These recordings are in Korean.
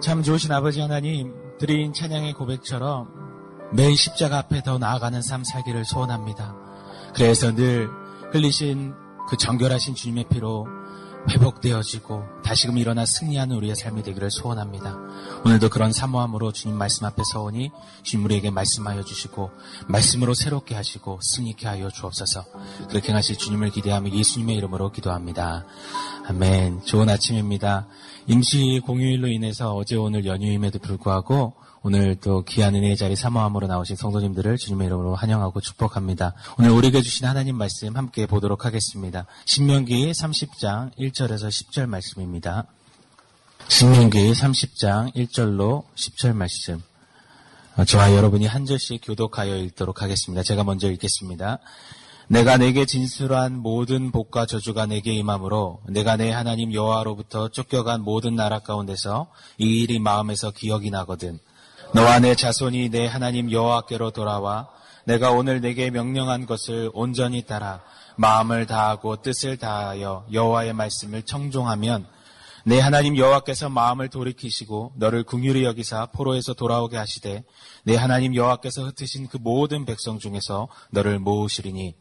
참 좋으신 아버지 하나님, 드린 찬양의 고백처럼 매일 십자가 앞에 더 나아가는 삶 살기를 소원합니다. 그래서 늘 흘리신 그 정결하신 주님의 피로 회복되어지고 다시금 일어나 승리하는 우리의 삶이 되기를 소원합니다. 오늘도 그런 사모함으로 주님 말씀 앞에 서오니 주님 우리에게 말씀하여 주시고 말씀으로 새롭게 하시고 승리케 하여 주옵소서. 그렇게 하실 주님을 기대하며 예수님의 이름으로 기도합니다. 아멘. 좋은 아침입니다. 임시 공휴일로 인해서 어제 오늘 연휴임에도 불구하고 오늘 또 귀한 은혜의 자리 사모함으로 나오신 성도님들을 주님의 이름으로 환영하고 축복합니다. 오늘 우리에게 주신 하나님 말씀 함께 보도록 하겠습니다. 신명기 30장 1절에서 10절 말씀입니다. 신명기 30장 1절로 10절 말씀. 어, 저와 여러분이 한 절씩 교독하여 읽도록 하겠습니다. 제가 먼저 읽겠습니다. 내가 내게 진술한 모든 복과 저주가 내게 임함으로 내가 내 하나님 여호와로부터 쫓겨간 모든 나라 가운데서 이 일이 마음에서 기억이 나거든. 너와 내 자손이 내 하나님 여호와께로 돌아와 내가 오늘 내게 명령한 것을 온전히 따라 마음을 다하고 뜻을 다하여 여호와의 말씀을 청종하면 내 하나님 여호와께서 마음을 돌이키시고 너를 궁휼히 여기사 포로에서 돌아오게 하시되 내 하나님 여호와께서 흩으신 그 모든 백성 중에서 너를 모으시리니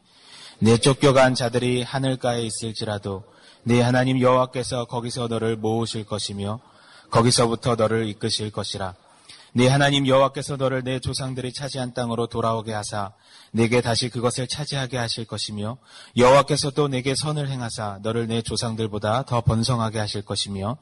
내 쫓겨간 자들이 하늘가에 있을지라도 내 하나님 여호와께서 거기서 너를 모으실 것이며 거기서부터 너를 이끄실 것이라 네 하나님 여호와께서 너를 내 조상들이 차지한 땅으로 돌아오게 하사 내게 다시 그것을 차지하게 하실 것이며 여호와께서 또 내게 선을 행하사 너를 내 조상들보다 더 번성하게 하실 것이며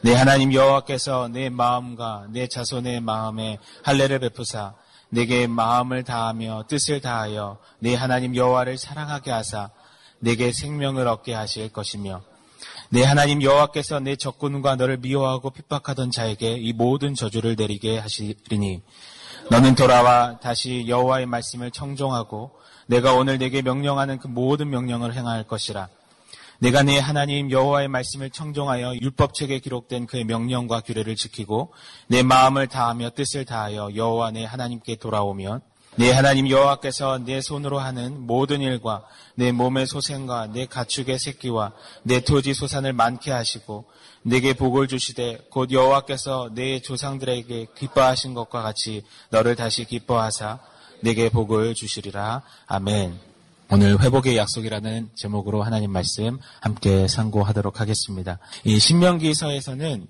내 하나님 여호와께서 내 마음과 내 자손의 마음에 할례를 베푸사 내게 마음을 다하며 뜻을 다하여 내 하나님 여호와를 사랑하게 하사 내게 생명을 얻게 하실 것이며 내 하나님 여호와께서 내 적군과 너를 미워하고 핍박하던 자에게 이 모든 저주를 내리게 하시리니 너는 돌아와 다시 여호와의 말씀을 청종하고 내가 오늘 내게 명령하는 그 모든 명령을 행할 것이라. 내가 내 하나님 여호와의 말씀을 청종하여 율법책에 기록된 그의 명령과 규례를 지키고 내 마음을 다하며 뜻을 다하여 여호와 내 하나님께 돌아오면 내 하나님 여호와께서 내 손으로 하는 모든 일과 내 몸의 소생과 내 가축의 새끼와 내 토지 소산을 많게 하시고 내게 복을 주시되 곧 여호와께서 내 조상들에게 기뻐하신 것과 같이 너를 다시 기뻐하사 내게 복을 주시리라. 아멘. 오늘 회복의 약속이라는 제목으로 하나님 말씀 함께 상고하도록 하겠습니다. 이 신명기서에서는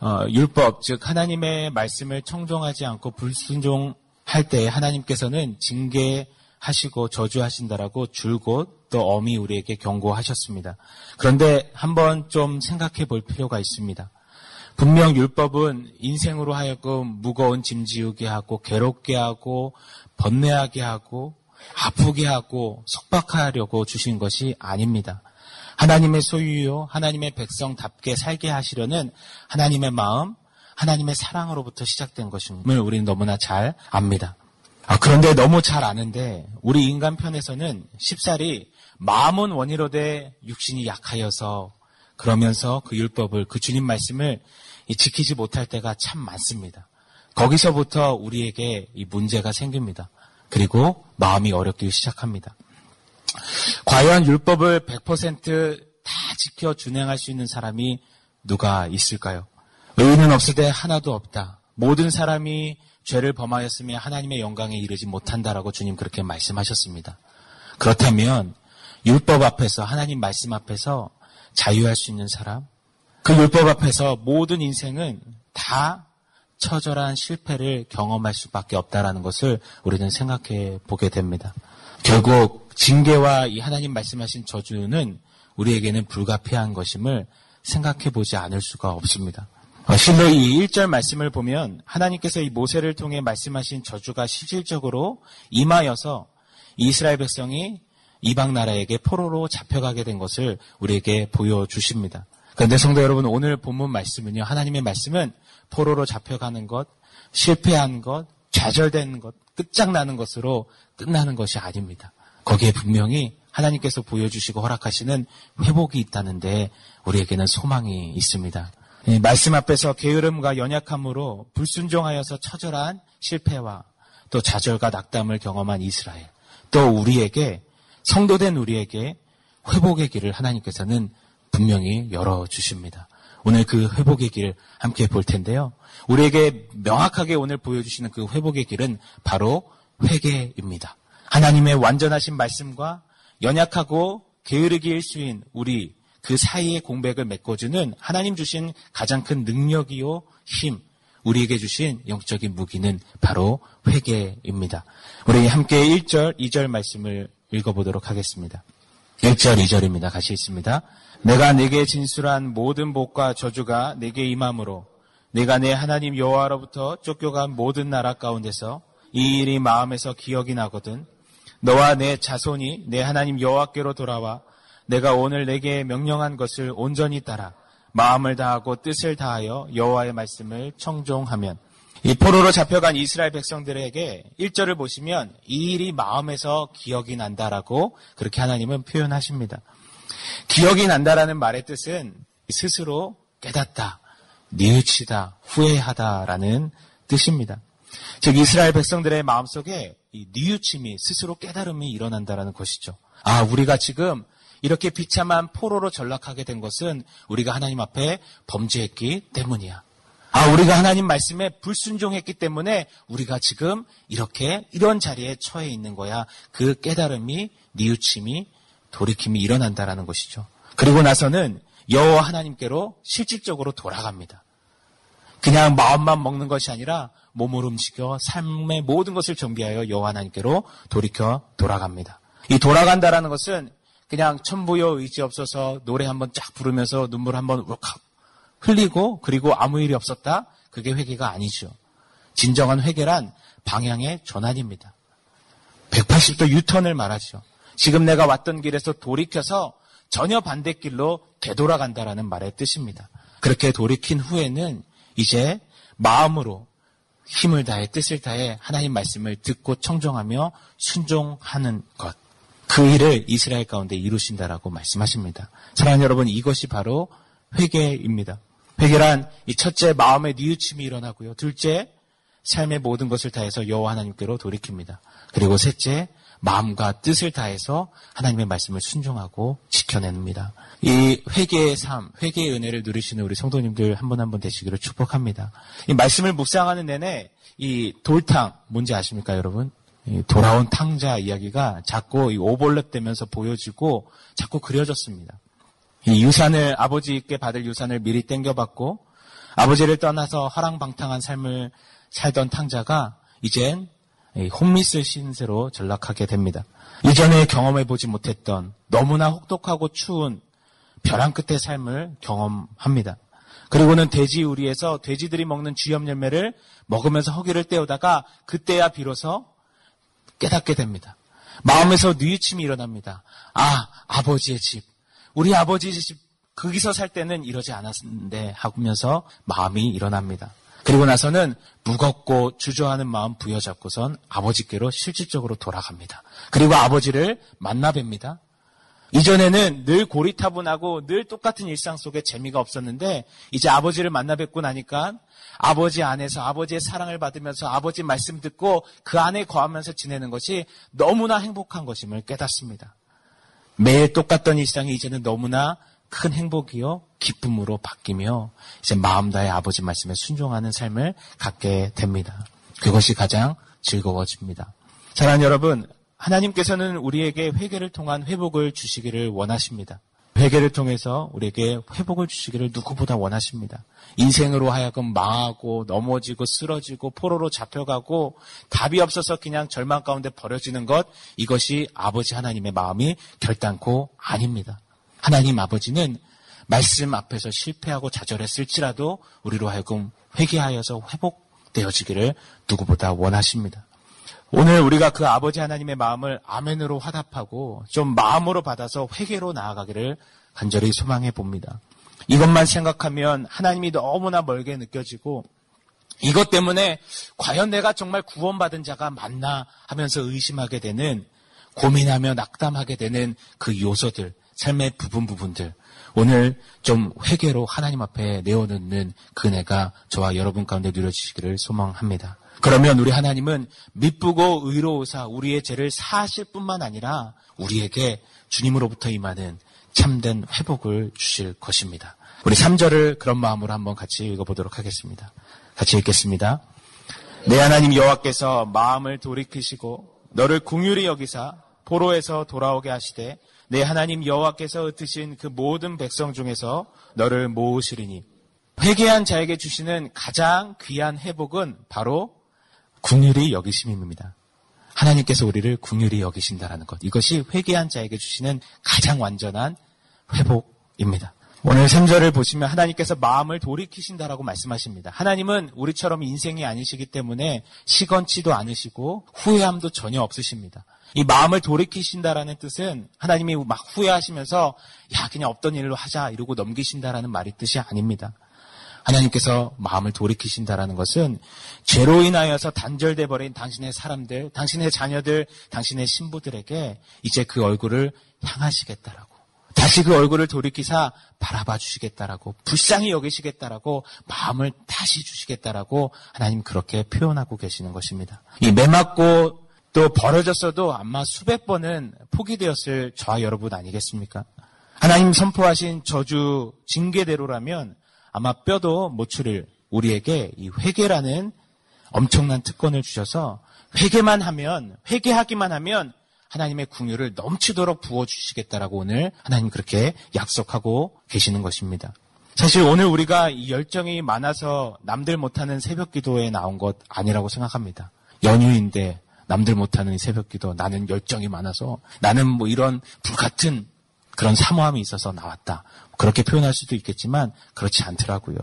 어, 율법 즉 하나님의 말씀을 청종하지 않고 불순종 할 때 하나님께서는 징계하시고 저주하신다라고 줄곧 또 엄히 우리에게 경고하셨습니다. 그런데 한번 좀 생각해 볼 필요가 있습니다. 분명 율법은 인생으로 하여금 무거운 짐 지우게 하고 괴롭게 하고 번뇌하게 하고 아프게 하고 속박하려고 주신 것이 아닙니다. 하나님의 소유요, 하나님의 백성답게 살게 하시려는 하나님의 마음, 하나님의 사랑으로부터 시작된 것임을 우리는 너무나 잘 압니다. 아, 그런데 너무 잘 아는데 우리 인간 편에서는 쉽사리 마음은 원이로되 육신이 약하여서 그러면서 그 율법을 그 주님 말씀을 지키지 못할 때가 참 많습니다. 거기서부터 우리에게 이 문제가 생깁니다. 그리고 마음이 어렵기 시작합니다. 과연 율법을 100%다 지켜 준행할 수 있는 사람이 누가 있을까요? 의인은 없을 때 하나도 없다. 모든 사람이 죄를 범하였으며 하나님의 영광에 이르지 못한다라고 주님 그렇게 말씀하셨습니다. 그렇다면 율법 앞에서 하나님 말씀 앞에서 자유할 수 있는 사람, 그 율법 앞에서 모든 인생은 다 처절한 실패를 경험할 수밖에 없다라는 것을 우리는 생각해 보게 됩니다. 결국 징계와 이 하나님 말씀하신 저주는 우리에게는 불가피한 것임을 생각해 보지 않을 수가 없습니다. 어, 실로 이 1절 말씀을 보면 하나님께서 이 모세를 통해 말씀하신 저주가 실질적으로 임하여서 이스라엘 백성이 이방 나라에게 포로로 잡혀가게 된 것을 우리에게 보여주십니다. 그런데 성도 여러분 오늘 본문 말씀은요. 하나님의 말씀은 포로로 잡혀가는 것, 실패한 것, 좌절된 것, 끝장나는 것으로 끝나는 것이 아닙니다. 거기에 분명히 하나님께서 보여주시고 허락하시는 회복이 있다는데 우리에게는 소망이 있습니다. 말씀 앞에서 게으름과 연약함으로 불순종하여서 처절한 실패와 또 좌절과 낙담을 경험한 이스라엘. 또 우리에게 성도된 우리에게 회복의 길을 하나님께서는 분명히 열어 주십니다. 오늘 그 회복의 길 함께 볼 텐데요. 우리에게 명확하게 오늘 보여주시는 그 회복의 길은 바로 회개입니다. 하나님의 완전하신 말씀과 연약하고 게으르기 일수인 우리 그 사이의 공백을 메꿔주는 하나님 주신 가장 큰 능력이요 힘, 우리에게 주신 영적인 무기는 바로 회개입니다. 우리 함께 1절, 2절 말씀을 읽어보도록 하겠습니다. 1절, 2절입니다. 같이 있습니다. 내가 내게 진술한 모든 복과 저주가 내게 임함으로 내가 내 하나님 여호와로부터 쫓겨간 모든 나라 가운데서 이 일이 마음에서 기억이 나거든 너와 내 자손이 내 하나님 여호와께로 돌아와 내가 오늘 내게 명령한 것을 온전히 따라 마음을 다하고 뜻을 다하여 여호와의 말씀을 청종하면 이 포로로 잡혀간 이스라엘 백성들에게 1절을 보시면 이 일이 마음에서 기억이 난다라고 그렇게 하나님은 표현하십니다. 기억이 난다라는 말의 뜻은 스스로 깨닫다, 뉘우치다, 후회하다라는 뜻입니다. 즉 이스라엘 백성들의 마음속에 이 뉘우침이 스스로 깨달음이 일어난다라는 것이죠. 아, 우리가 지금 이렇게 비참한 포로로 전락하게 된 것은 우리가 하나님 앞에 범죄했기 때문이야. 아, 우리가 하나님 말씀에 불순종했기 때문에 우리가 지금 이렇게 이런 자리에 처해 있는 거야. 그 깨달음이 뉘우침이 돌이킴이 일어난다라는 것이죠. 그리고 나서는 여호와 하나님께로 실질적으로 돌아갑니다. 그냥 마음만 먹는 것이 아니라 몸을 움직여 삶의 모든 것을 정비하여 여호와 하나님께로 돌이켜 돌아갑니다. 이 돌아간다라는 것은 그냥 천부여 의지 없어서 노래 한번 쫙 부르면서 눈물 한번 울컥 흘리고 그리고 아무 일이 없었다. 그게 회개가 아니죠. 진정한 회개란 방향의 전환입니다. 180도 유턴을 말하죠. 지금 내가 왔던 길에서 돌이켜서 전혀 반대길로 되돌아간다라는 말의 뜻입니다. 그렇게 돌이킨 후에는 이제 마음으로 힘을 다해 뜻을 다해 하나님 말씀을 듣고 청정하며 순종하는 것. 그 일을 이스라엘 가운데 이루신다라고 말씀하십니다. 사랑하는 여러분, 이것이 바로 회개입니다. 회개란 이 첫째 마음의 뉘우침이 일어나고요. 둘째 삶의 모든 것을 다해서 여호와 하나님께로 돌이킵니다. 그리고 셋째 마음과 뜻을 다해서 하나님의 말씀을 순종하고 지켜냅니다. 이 회개의 삶, 회개의 은혜를 누리시는 우리 성도님들 한번한번 되시기를 축복합니다. 이 말씀을 묵상하는 내내 이 돌탕 뭔지 아십니까, 여러분? 돌아온 탕자 이야기가 자꾸 오버랩 되면서 보여지고 자꾸 그려졌습니다. 이 유산을 아버지께 받을 유산을 미리 땡겨받고 아버지를 떠나서 허랑방탕한 삶을 살던 탕자가 이젠 홈리스 신세로 전락하게 됩니다. 이전에 경험해보지 못했던 너무나 혹독하고 추운 벼랑 끝의 삶을 경험합니다. 그리고는 돼지 우리에서 돼지들이 먹는 쥐염 열매를 먹으면서 허기를 때우다가 그때야 비로소 깨닫게 됩니다. 마음에서 뉘우침이 일어납니다. 아, 아버지의 집. 우리 아버지의 집, 거기서 살 때는 이러지 않았는데 하면서 마음이 일어납니다. 그리고 나서는 무겁고 주저하는 마음 부여잡고선 아버지께로 실질적으로 돌아갑니다. 그리고 아버지를 만나 뵙니다. 이전에는 늘 고리타분하고 늘 똑같은 일상 속에 재미가 없었는데 이제 아버지를 만나 뵙고 나니까 아버지 안에서 아버지의 사랑을 받으면서 아버지 말씀 듣고 그 안에 거하면서 지내는 것이 너무나 행복한 것임을 깨닫습니다. 매일 똑같던 일상이 이제는 너무나 큰 행복이요 기쁨으로 바뀌며 이제 마음 다해 아버지 말씀에 순종하는 삶을 갖게 됩니다. 그것이 가장 즐거워집니다. 사랑하는 여러분, 하나님께서는 우리에게 회개를 통한 회복을 주시기를 원하십니다. 회개를 통해서 우리에게 회복을 주시기를 누구보다 원하십니다. 인생으로 하여금 망하고 넘어지고 쓰러지고 포로로 잡혀가고 답이 없어서 그냥 절망 가운데 버려지는 것 이것이 아버지 하나님의 마음이 결단코 아닙니다. 하나님 아버지는 말씀 앞에서 실패하고 좌절했을지라도 우리로 하여금 회개하여서 회복되어지기를 누구보다 원하십니다. 오늘 우리가 그 아버지 하나님의 마음을 아멘으로 화답하고 좀 마음으로 받아서 회개로 나아가기를 간절히 소망해 봅니다. 이것만 생각하면 하나님이 너무나 멀게 느껴지고 이것 때문에 과연 내가 정말 구원받은 자가 맞나 하면서 의심하게 되는 고민하며 낙담하게 되는 그 요소들, 삶의 부분 부분들 오늘 좀 회개로 하나님 앞에 내어놓는 그네가 저와 여러분 가운데 누려지시기를 소망합니다. 그러면 우리 하나님은 미쁘고 의로우사 우리의 죄를 사실 뿐만 아니라 우리에게 주님으로부터 임하는 참된 회복을 주실 것입니다. 우리 3절을 그런 마음으로 한번 같이 읽어보도록 하겠습니다. 같이 읽겠습니다. 내 하나님 여호와께서 마음을 돌이키시고 너를 궁휼히 여기사 포로에서 돌아오게 하시되 내 하나님 여호와께서 흩으신 그 모든 백성 중에서 너를 모으시리니 회개한 자에게 주시는 가장 귀한 회복은 바로 궁휼히 여기심입니다. 하나님께서 우리를 궁휼히 여기신다라는 것. 이것이 회개한 자에게 주시는 가장 완전한 회복입니다. 오늘 3절을 보시면 하나님께서 마음을 돌이키신다라고 말씀하십니다. 하나님은 우리처럼 인생이 아니시기 때문에 시건치도 않으시고 후회함도 전혀 없으십니다. 이 마음을 돌이키신다라는 뜻은 하나님이 막 후회하시면서 야 그냥 없던 일로 하자 이러고 넘기신다라는 말이 뜻이 아닙니다. 하나님께서 마음을 돌이키신다라는 것은 죄로 인하여서 단절돼 버린 당신의 사람들, 당신의 자녀들, 당신의 신부들에게 이제 그 얼굴을 향하시겠다라고 다시 그 얼굴을 돌이키사 바라봐 주시겠다라고 불쌍히 여기시겠다라고 마음을 다시 주시겠다라고 하나님 그렇게 표현하고 계시는 것입니다. 이 매맞고 또 벌어졌어도 아마 수백 번은 포기되었을 저와 여러분 아니겠습니까? 하나님 선포하신 저주 징계대로라면 아마 뼈도 못 추릴 우리에게 이 회개라는 엄청난 특권을 주셔서 회개만 하면 회개하기만 하면 하나님의 궁유를 넘치도록 부어 주시겠다라고 오늘 하나님 그렇게 약속하고 계시는 것입니다. 사실 오늘 우리가 이 열정이 많아서 남들 못하는 새벽 기도에 나온 것 아니라고 생각합니다. 연휴인데 남들 못하는 새벽 기도 나는 열정이 많아서 나는 뭐 이런 불 같은 그런 사모함이 있어서 나왔다. 그렇게 표현할 수도 있겠지만 그렇지 않더라고요.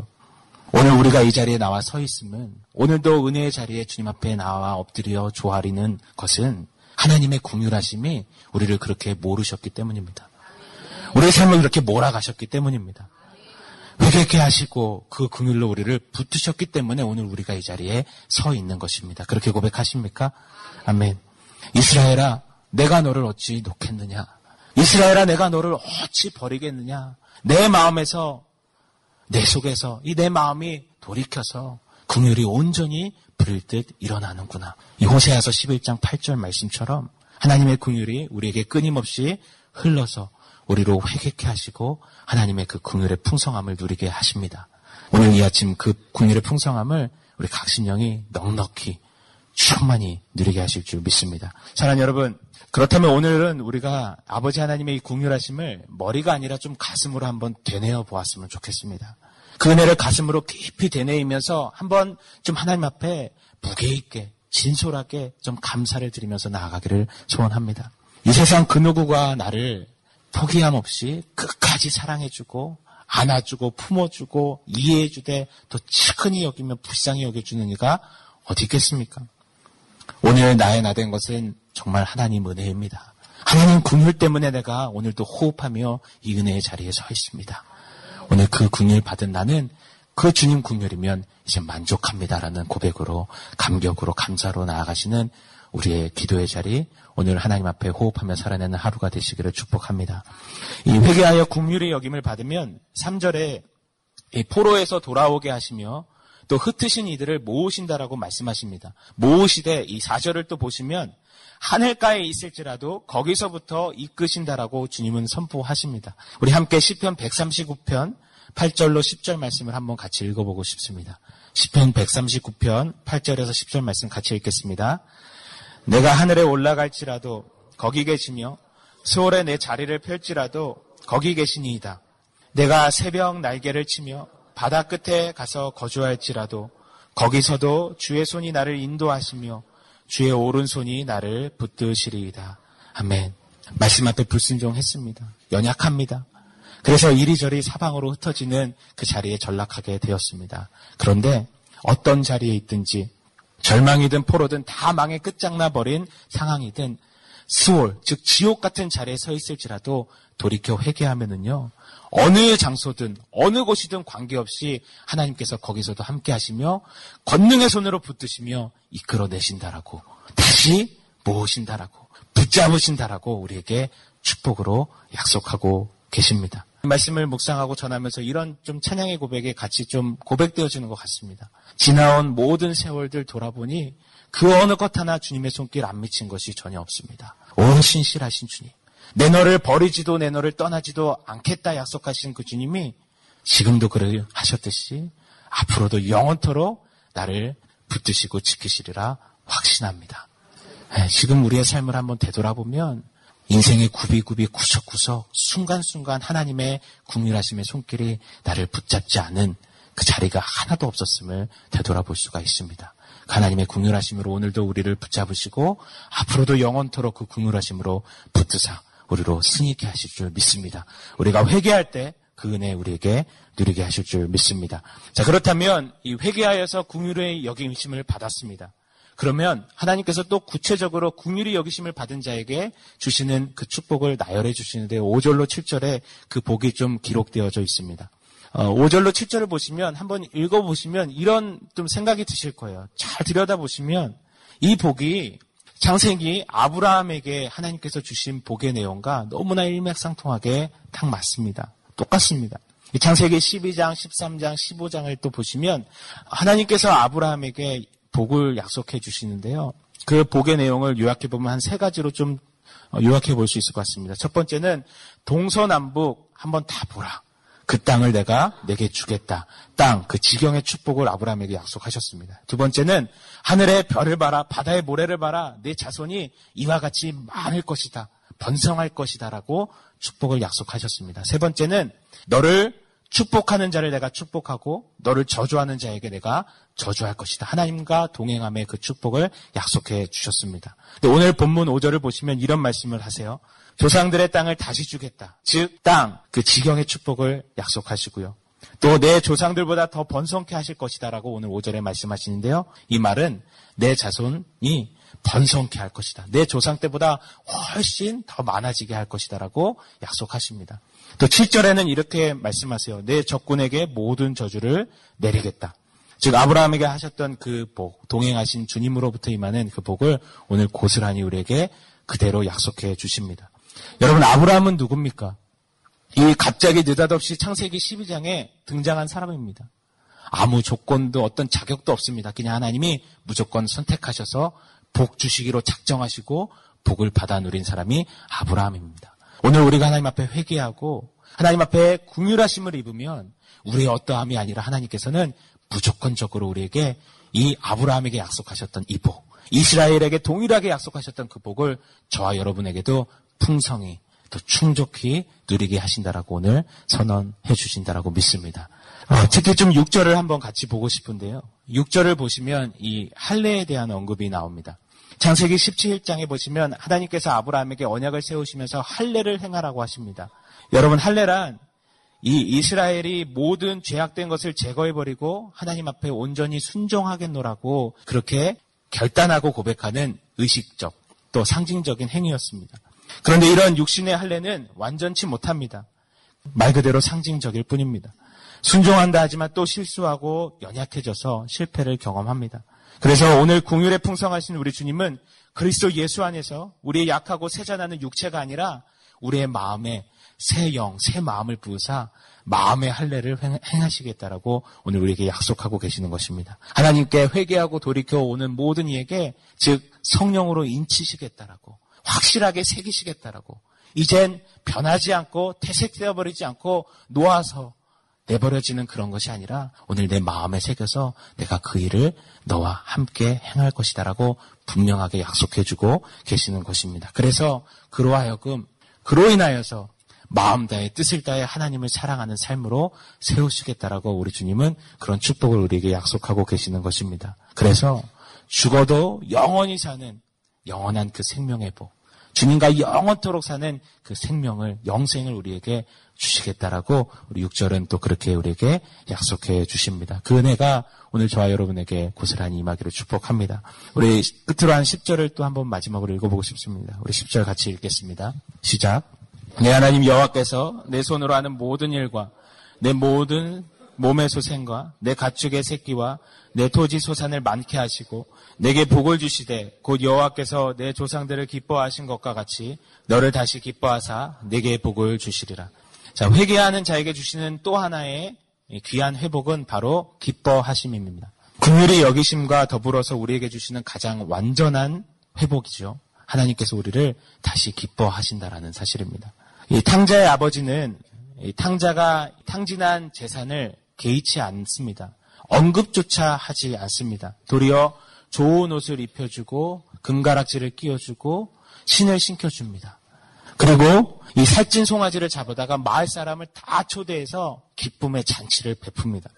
오늘 우리가 이 자리에 나와 서 있으면 오늘도 은혜의 자리에 주님 앞에 나와 엎드려 조아리는 것은 하나님의 궁휼하심이 우리를 그렇게 모르셨기 때문입니다. 우리의 삶을 그렇게 몰아가셨기 때문입니다. 회개케 하시고 그 궁휼로 우리를 붙으셨기 때문에 오늘 우리가 이 자리에 서 있는 것입니다. 그렇게 고백하십니까? 아멘. 이스라엘아, 내가 너를 어찌 놓겠느냐? 이스라엘아, 내가 너를 어찌 버리겠느냐? 내 마음에서, 내 속에서, 이 내 마음이 돌이켜서 궁휼이 온전히 부릴 듯 일어나는구나. 이 호세아서 11장 8절 말씀처럼 하나님의 궁율이 우리에게 끊임없이 흘러서 우리로 회개케 하시고 하나님의 그 궁율의 풍성함을 누리게 하십니다. 오늘 이 아침 그 궁율의 풍성함을 우리 각신령이 넉넉히 충만히 누리게 하실 줄 믿습니다. 사랑하는 여러분, 그렇다면 오늘은 우리가 아버지 하나님의 이 궁율하심을 머리가 아니라 좀 가슴으로 한번 되뇌어 보았으면 좋겠습니다. 그 은혜를 가슴으로 깊이 되뇌이면서 한번 좀 하나님 앞에 무게 있게 진솔하게 좀 감사를 드리면서 나아가기를 소원합니다. 이 세상 그 누구가 나를 포기함 없이 끝까지 사랑해주고 안아주고 품어주고 이해해주되 또 측은히 여기며 불쌍히 여겨주는 이가 어디 있겠습니까? 오늘 나의 나 된 것은 정말 하나님 은혜입니다. 하나님 궁율 때문에 내가 오늘도 호흡하며 이 은혜의 자리에 서 있습니다. 오늘 그 궁율 받은 나는 그 주님 궁율이면 이제 만족합니다라는 고백으로 감격으로 감사로 나아가시는 우리의 기도의 자리 오늘 하나님 앞에 호흡하며 살아내는 하루가 되시기를 축복합니다. 이 회개하여 궁율의 여김을 받으면 3절에 포로에서 돌아오게 하시며 또 흩으신 이들을 모으신다라고 말씀하십니다. 모으시되 이 4절을 또 보시면 하늘가에 있을지라도 거기서부터 이끄신다라고 주님은 선포하십니다. 우리 함께 시편 139편 8절로 10절 말씀을 한번 같이 읽어보고 싶습니다. 시편 139편 8절에서 10절 말씀 같이 읽겠습니다. 내가 하늘에 올라갈지라도 거기 계시며 수월에 내 자리를 펼지라도 거기 계시니이다. 내가 새벽 날개를 치며 바다 끝에 가서 거주할지라도 거기서도 주의 손이 나를 인도하시며 주의 오른손이 나를 붙드시리이다. 아멘. 말씀 앞에 불순종했습니다. 연약합니다. 그래서 이리저리 사방으로 흩어지는 그 자리에 전락하게 되었습니다. 그런데 어떤 자리에 있든지 절망이든 포로든 다 망에 끝장나 버린 상황이든 수월, 즉 지옥 같은 자리에 서 있을지라도 돌이켜 회개하면은요. 어느 장소든 어느 곳이든 관계없이 하나님께서 거기서도 함께 하시며 권능의 손으로 붙드시며 이끌어내신다라고 다시 모으신다라고 붙잡으신다라고 우리에게 축복으로 약속하고 계십니다. 말씀을 묵상하고 전하면서 이런 좀 찬양의 고백에 같이 좀 고백되어지는 것 같습니다. 지나온 모든 세월들 돌아보니 그 어느 것 하나 주님의 손길 안 미친 것이 전혀 없습니다. 온 신실하신 주님. 내 너를 버리지도 내 너를 떠나지도 않겠다 약속하신 그 주님이 지금도 그를 하셨듯이 앞으로도 영원토록 나를 붙드시고 지키시리라 확신합니다. 예, 지금 우리의 삶을 한번 되돌아보면 인생의 구비구비 구석구석 순간순간 하나님의 국률하심의 손길이 나를 붙잡지 않은 그 자리가 하나도 없었음을 되돌아볼 수가 있습니다. 하나님의 국률하심으로 오늘도 우리를 붙잡으시고 앞으로도 영원토록 그 국률하심으로 붙드사 우리로 승리케 하실 줄 믿습니다. 우리가 회개할 때 그 은혜 우리에게 누리게 하실 줄 믿습니다. 자 그렇다면 이 회개하여서 국률의 여김심을 받았습니다. 그러면 하나님께서 또 구체적으로 국률이 여기심을 받은 자에게 주시는 그 축복을 나열해 주시는데 5절로 7절에 그 복이 좀 기록되어져 있습니다. 5절로 어, 7절을 보시면 한번 읽어보시면 이런 좀 생각이 드실 거예요. 잘 들여다보시면 이 복이 창세기 아브라함에게 하나님께서 주신 복의 내용과 너무나 일맥상통하게 딱 맞습니다. 똑같습니다. 창세기 12장, 13장, 15장을 또 보시면 하나님께서 아브라함에게 복을 약속해 주시는데요. 그 복의 내용을 요약해 보면 한 세 가지로 좀 어, 요약해 볼 수 있을 것 같습니다. 첫 번째는 동서남북 한번 다 보라. 그 땅을 내가 내게 주겠다. 땅, 그 지경의 축복을 아브라함에게 약속하셨습니다. 두 번째는 하늘의 별을 봐라, 바다의 모래를 봐라, 내 자손이 이와 같이 많을 것이다. 번성할 것이다라고 축복을 약속하셨습니다. 세 번째는 너를 축복하는 자를 내가 축복하고 너를 저주하는 자에게 내가 저주할 것이다. 하나님과 동행함의 그 축복을 약속해 주셨습니다. 오늘 본문 5절을 보시면 이런 말씀을 하세요. 조상들의 땅을 다시 주겠다. 즉, 땅, 그 지경의 축복을 약속하시고요. 또 내 조상들보다 더 번성케 하실 것이다라고 오늘 5절에 말씀하시는데요. 이 말은 내 자손이 번성케 할 것이다. 내 조상 때보다 훨씬 더 많아지게 할 것이다라고 약속하십니다. 또 7절에는 이렇게 말씀하세요. 내 적군에게 모든 저주를 내리겠다. 즉 아브라함에게 하셨던 그 복, 동행하신 주님으로부터 임하는 그 복을 오늘 고스란히 우리에게 그대로 약속해 주십니다. 여러분 아브라함은 누굽니까? 이 갑자기 느닷없이 창세기 12장에 등장한 사람입니다. 아무 조건도 어떤 자격도 없습니다. 그냥 하나님이 무조건 선택하셔서 복 주시기로 작정하시고 복을 받아 누린 사람이 아브라함입니다. 오늘 우리가 하나님 앞에 회개하고 하나님 앞에 궁휼하심을 입으면 우리의 어떠함이 아니라 하나님께서는 무조건적으로 우리에게 이 아브라함에게 약속하셨던 이 복, 이스라엘에게 동일하게 약속하셨던 그 복을 저와 여러분에게도 풍성히 또 충족히 누리게 하신다라고 오늘 선언해 주신다라고 믿습니다. 어, 특히 좀 6절을 한번 같이 보고 싶은데요. 6절을 보시면 이 할례에 대한 언급이 나옵니다. 창세기 17장에 보시면 하나님께서 아브라함에게 언약을 세우시면서 할례를 행하라고 하십니다. 여러분 할례란 이 이스라엘이 모든 죄악된 것을 제거해버리고 하나님 앞에 온전히 순종하겠노라고 그렇게 결단하고 고백하는 의식적 또 상징적인 행위였습니다. 그런데 이런 육신의 할례는 완전치 못합니다. 말 그대로 상징적일 뿐입니다. 순종한다 하지만 또 실수하고 연약해져서 실패를 경험합니다. 그래서 오늘 궁율에 풍성하신 우리 주님은 그리스도 예수 안에서 우리의 약하고 세잔하는 육체가 아니라 우리의 마음에 새 영, 새 마음을 부으사 마음의 할례를 행하시겠다라고 오늘 우리에게 약속하고 계시는 것입니다. 하나님께 회개하고 돌이켜 오는 모든 이에게 즉 성령으로 인치시겠다라고 확실하게 새기시겠다라고 이젠 변하지 않고 퇴색되어 버리지 않고 놓아서 내버려지는 그런 것이 아니라 오늘 내 마음에 새겨서 내가 그 일을 너와 함께 행할 것이다라고 분명하게 약속해 주고 계시는 것입니다. 그래서 그로 하여금 그로 인하여서 마음 다해 뜻을 다해 하나님을 사랑하는 삶으로 세우시겠다라고 우리 주님은 그런 축복을 우리에게 약속하고 계시는 것입니다. 그래서 죽어도 영원히 사는 영원한 그 생명의 복, 주님과 영원토록 사는 그 생명을 영생을 우리에게 주시겠다라고 우리 6절은 또 그렇게 우리에게 약속해 주십니다. 그 은혜가 오늘 저와 여러분에게 고스란히 임하기를 축복합니다. 우리 끝으로 한 10절을 또 한번 마지막으로 읽어보고 싶습니다. 우리 10절 같이 읽겠습니다. 시작. 내 하나님 여호와께서 내 손으로 하는 모든 일과 내 모든 몸의 소생과 내 가축의 새끼와 내 토지 소산을 많게 하시고 내게 복을 주시되 곧 여호와께서 내 조상들을 기뻐하신 것과 같이 너를 다시 기뻐하사 내게 복을 주시리라. 자, 회개하는 자에게 주시는 또 하나의 귀한 회복은 바로 기뻐하심입니다. 긍휼의 여기심과 더불어서 우리에게 주시는 가장 완전한 회복이죠. 하나님께서 우리를 다시 기뻐하신다라는 사실입니다. 이 탕자의 아버지는 탕자가 탕진한 재산을 개의치 않습니다. 언급조차 하지 않습니다. 도리어 좋은 옷을 입혀주고 금가락지를 끼워주고 신을 신겨줍니다. 그리고 이 살찐 송아지를 잡아다가 마을 사람을 다 초대해서 기쁨의 잔치를 베풉니다.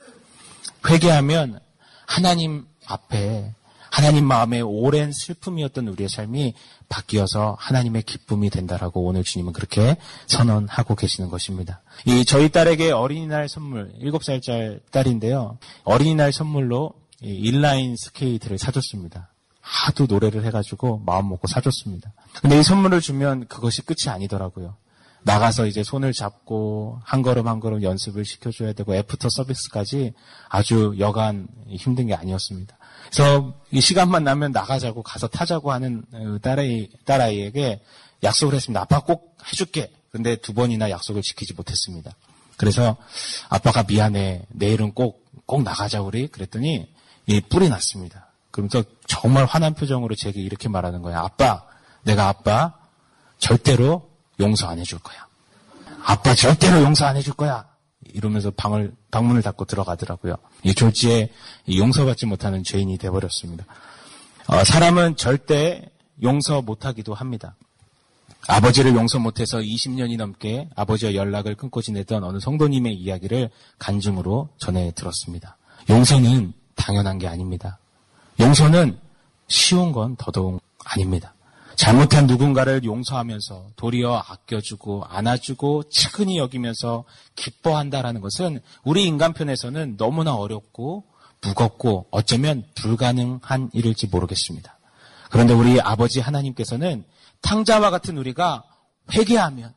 회개하면 하나님 앞에 하나님 마음에 오랜 슬픔이었던 우리의 삶이 바뀌어서 하나님의 기쁨이 된다라고 오늘 주님은 그렇게 선언하고 계시는 것입니다. 이 저희 딸에게 어린이날 선물 7살짜리 딸인데요. 어린이날 선물로 인라인 스케이트를 사줬습니다. 하도 노래를 해가지고 마음 먹고 사줬습니다. 근데 이 선물을 주면 그것이 끝이 아니더라고요. 나가서 이제 손을 잡고 한 걸음 한 걸음 연습을 시켜줘야 되고 애프터 서비스까지 아주 여간 힘든 게 아니었습니다. 그래서 이 시간만 나면 나가자고 가서 타자고 하는 어, 딸아이, 딸아이에게 약속을 했습니다. 아빠 꼭 해줄게. 근데 두 번이나 약속을 지키지 못했습니다. 그래서 아빠가 미안해. 내일은 꼭, 꼭 나가자 우리. 그랬더니 이 뿔이 났습니다. 그러면서 정말 화난 표정으로 제게 이렇게 말하는 거예요. 아빠, 내가 아빠 절대로 용서 안 해줄 거야. 아빠 절대로 용서 안 해줄 거야. 이러면서 방을, 방문을 닫고 들어가더라고요. 이 졸지에 용서받지 못하는 죄인이 되어버렸습니다. 어, 사람은 절대 용서 못하기도 합니다. 아버지를 용서 못해서 20년이 넘게 아버지와 연락을 끊고 지내던 어느 성도님의 이야기를 간증으로 전해 들었습니다. 용서는 당연한 게 아닙니다. 용서는 쉬운 건 더더욱 아닙니다. 잘못한 누군가를 용서하면서 도리어 아껴주고 안아주고 측은히 여기면서 기뻐한다라는 것은 우리 인간편에서는 너무나 어렵고 무겁고 어쩌면 불가능한 일일지 모르겠습니다. 그런데 우리 아버지 하나님께서는 탕자와 같은 우리가 회개하면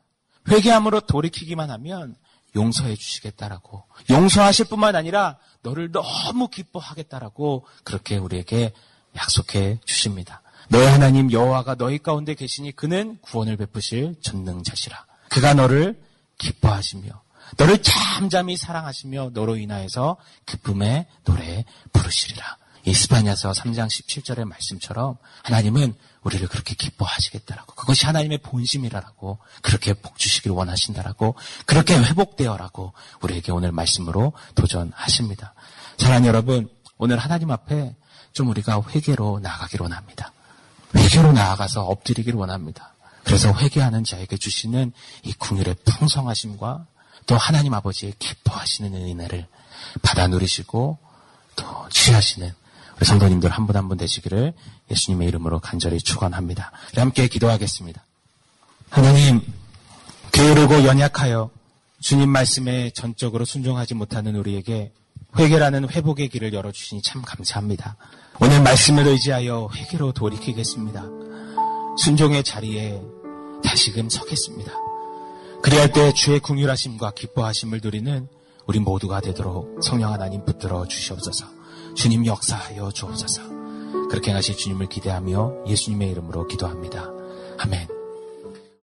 회개함으로 돌이키기만 하면 용서해 주시겠다라고 용서하실 뿐만 아니라 너를 너무 기뻐하겠다라고 그렇게 우리에게 약속해 주십니다. 너의 하나님 여호와가 너희 가운데 계시니 그는 구원을 베푸실 전능자시라. 그가 너를 기뻐하시며 너를 잠잠히 사랑하시며 너로 인하여서 기쁨의 노래 부르시리라. 이스파냐서 3장 17절의 말씀처럼 하나님은 우리를 그렇게 기뻐하시겠다라고 그것이 하나님의 본심이라고 그렇게 복 주시길 원하신다라고 그렇게 회복되어라고 우리에게 오늘 말씀으로 도전하십니다. 사랑하는 여러분 오늘 하나님 앞에 좀 우리가 회개로 나가기를 원합니다. 회개로 나아가서 엎드리기를 원합니다. 그래서 회개하는 자에게 주시는 이 궁율의 풍성하심과 또 하나님 아버지의 기뻐하시는 은혜를 받아 누리시고 또 취하시는 우리 성도님들 한 분 한 분 되시기를 예수님의 이름으로 간절히 축원합니다. 함께 기도하겠습니다. 하나님 게으르고 연약하여 주님 말씀에 전적으로 순종하지 못하는 우리에게 회개라는 회복의 길을 열어주시니 참 감사합니다. 오늘 말씀을 의지하여 회개로 돌이키겠습니다. 순종의 자리에 다시금 서겠습니다. 그리할 때 주의 궁휼하심과 기뻐하심을 누리는 우리 모두가 되도록 성령 하나님 붙들어 주시옵소서. 주님 역사하여 주옵소서. 그렇게 하실 주님을 기대하며 예수님의 이름으로 기도합니다. 아멘.